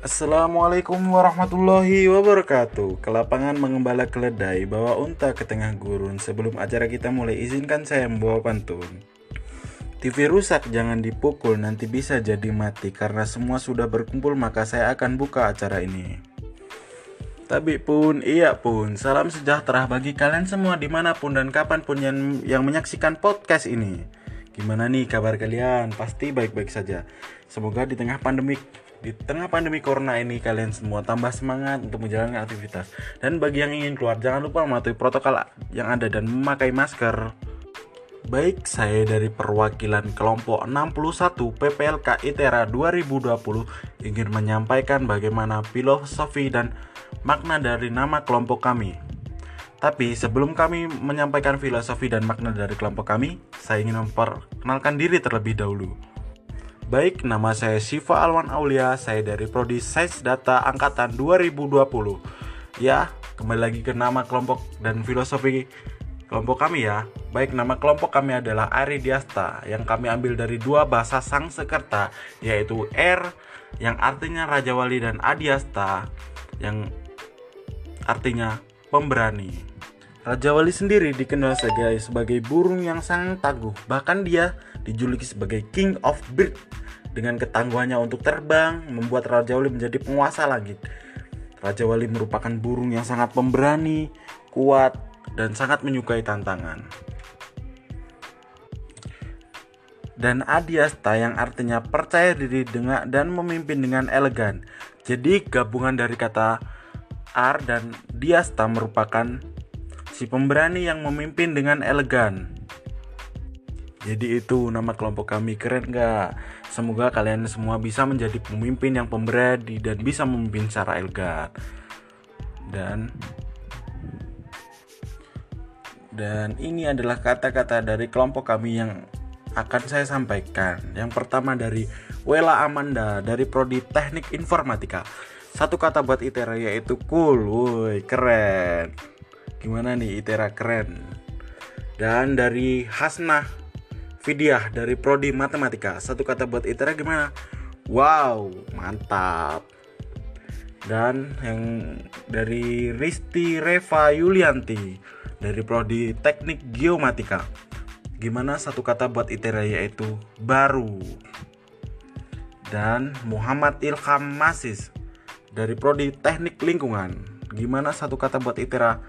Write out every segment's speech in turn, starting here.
Assalamualaikum warahmatullahi wabarakatuh. Kelapangan mengembala keledai Bawa unta ke tengah gurun Sebelum acara kita mulai izinkan saya membawa pantun. TV rusak jangan dipukul Nanti bisa jadi mati. Karena semua sudah berkumpul Maka saya akan buka acara ini. Tapi pun, iya pun. Salam sejahtera bagi kalian semua Di mana pun dan kapan pun yang, yang menyaksikan podcast ini. Gimana nih kabar kalian? Pasti baik-baik saja. Semoga di tengah pandemik di tengah pandemi corona ini kalian semua tambah semangat untuk menjalankan aktivitas dan bagi yang ingin keluar jangan lupa mematuhi protokol yang ada dan memakai masker Baik, saya dari perwakilan kelompok 61 PPLK ITERA 2020 ingin menyampaikan bagaimana filosofi dan makna dari nama kelompok kami. Tapi sebelum kami menyampaikan filosofi dan makna dari kelompok kami, saya ingin memperkenalkan diri terlebih dahulu. Baik, nama saya Siva Alwan Aulia, saya dari Prodi Sains Data Angkatan 2020. Ya, kembali lagi ke nama kelompok dan filosofi kelompok kami ya. Baik, nama kelompok kami adalah Ari Diasta yang kami ambil dari dua bahasa Sangsekerta yaitu R yang artinya Raja Wali dan Adiasta yang artinya pemberani. Raja Wali sendiri dikenal sebagai, sebagai burung yang sangat tangguh, bahkan dia dijuluki sebagai King of Bird dengan ketangguhannya untuk terbang membuat Raja Wali menjadi penguasa langit. Raja Wali merupakan burung yang sangat pemberani, kuat, dan sangat menyukai tantangan. Dan Adiasta yang artinya percaya diri dengan dan memimpin dengan elegan. Jadi gabungan dari kata Ar dan Diasta merupakan si pemberani yang memimpin dengan elegan. Jadi itu nama kelompok kami keren gak? Semoga kalian semua bisa menjadi pemimpin yang pemberani dan bisa memimpin secara elegan. Dan dan ini adalah kata-kata dari kelompok kami yang akan saya sampaikan. Yang pertama dari Wela Amanda dari Prodi Teknik Informatika. Satu kata buat Itera yaitu cool, woi keren. Gimana nih Itera keren? Dan dari Hasnah Vidyah dari Prodi Matematika. Satu kata buat ITERA gimana? Wow, mantap. Dan yang dari Risti Reva Yulianti dari Prodi Teknik Geomatika. Gimana satu kata buat ITERA yaitu baru. Dan Muhammad Ilham Masis dari Prodi Teknik Lingkungan. Gimana satu kata buat ITERA?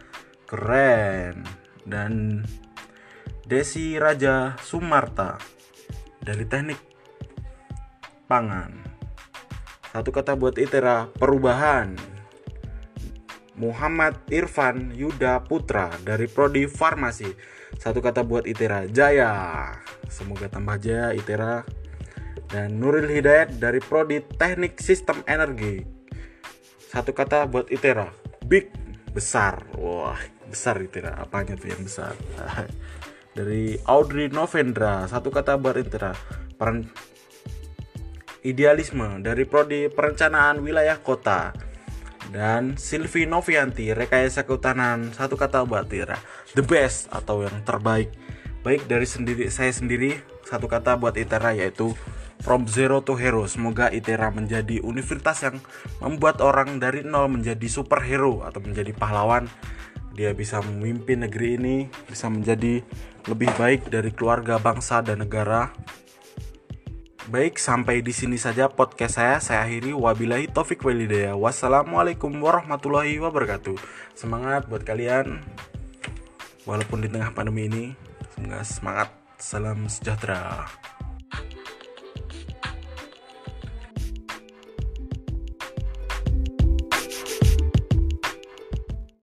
Keren. Dan Desi Raja Sumarta dari Teknik Pangan. Satu kata buat Itera, perubahan. Muhammad Irfan Yuda Putra dari Prodi Farmasi. Satu kata buat Itera, Jaya. Semoga tambah jaya Itera. Dan Nuril Hidayat dari Prodi Teknik Sistem Energi. Satu kata buat Itera, big, besar. Wah, besar Itera. Apanya tuh yang besar? dari Audrey Novendra satu kata buat intera peran idealisme dari prodi perencanaan wilayah kota. Dan Silvi Novianti rekayasa kehutanan satu kata buat Tira the best atau yang terbaik. Baik dari sendiri saya sendiri satu kata buat Itera yaitu from zero to hero. Semoga Itera menjadi universitas yang membuat orang dari nol menjadi superhero atau menjadi pahlawan dia bisa memimpin negeri ini, bisa menjadi lebih baik dari keluarga, bangsa, dan negara. Baik, sampai di sini saja podcast saya. Saya akhiri. Wabillahi taufik walidaya. Wassalamualaikum warahmatullahi wabarakatuh. Semangat buat kalian. Walaupun di tengah pandemi ini, semangat. Salam sejahtera.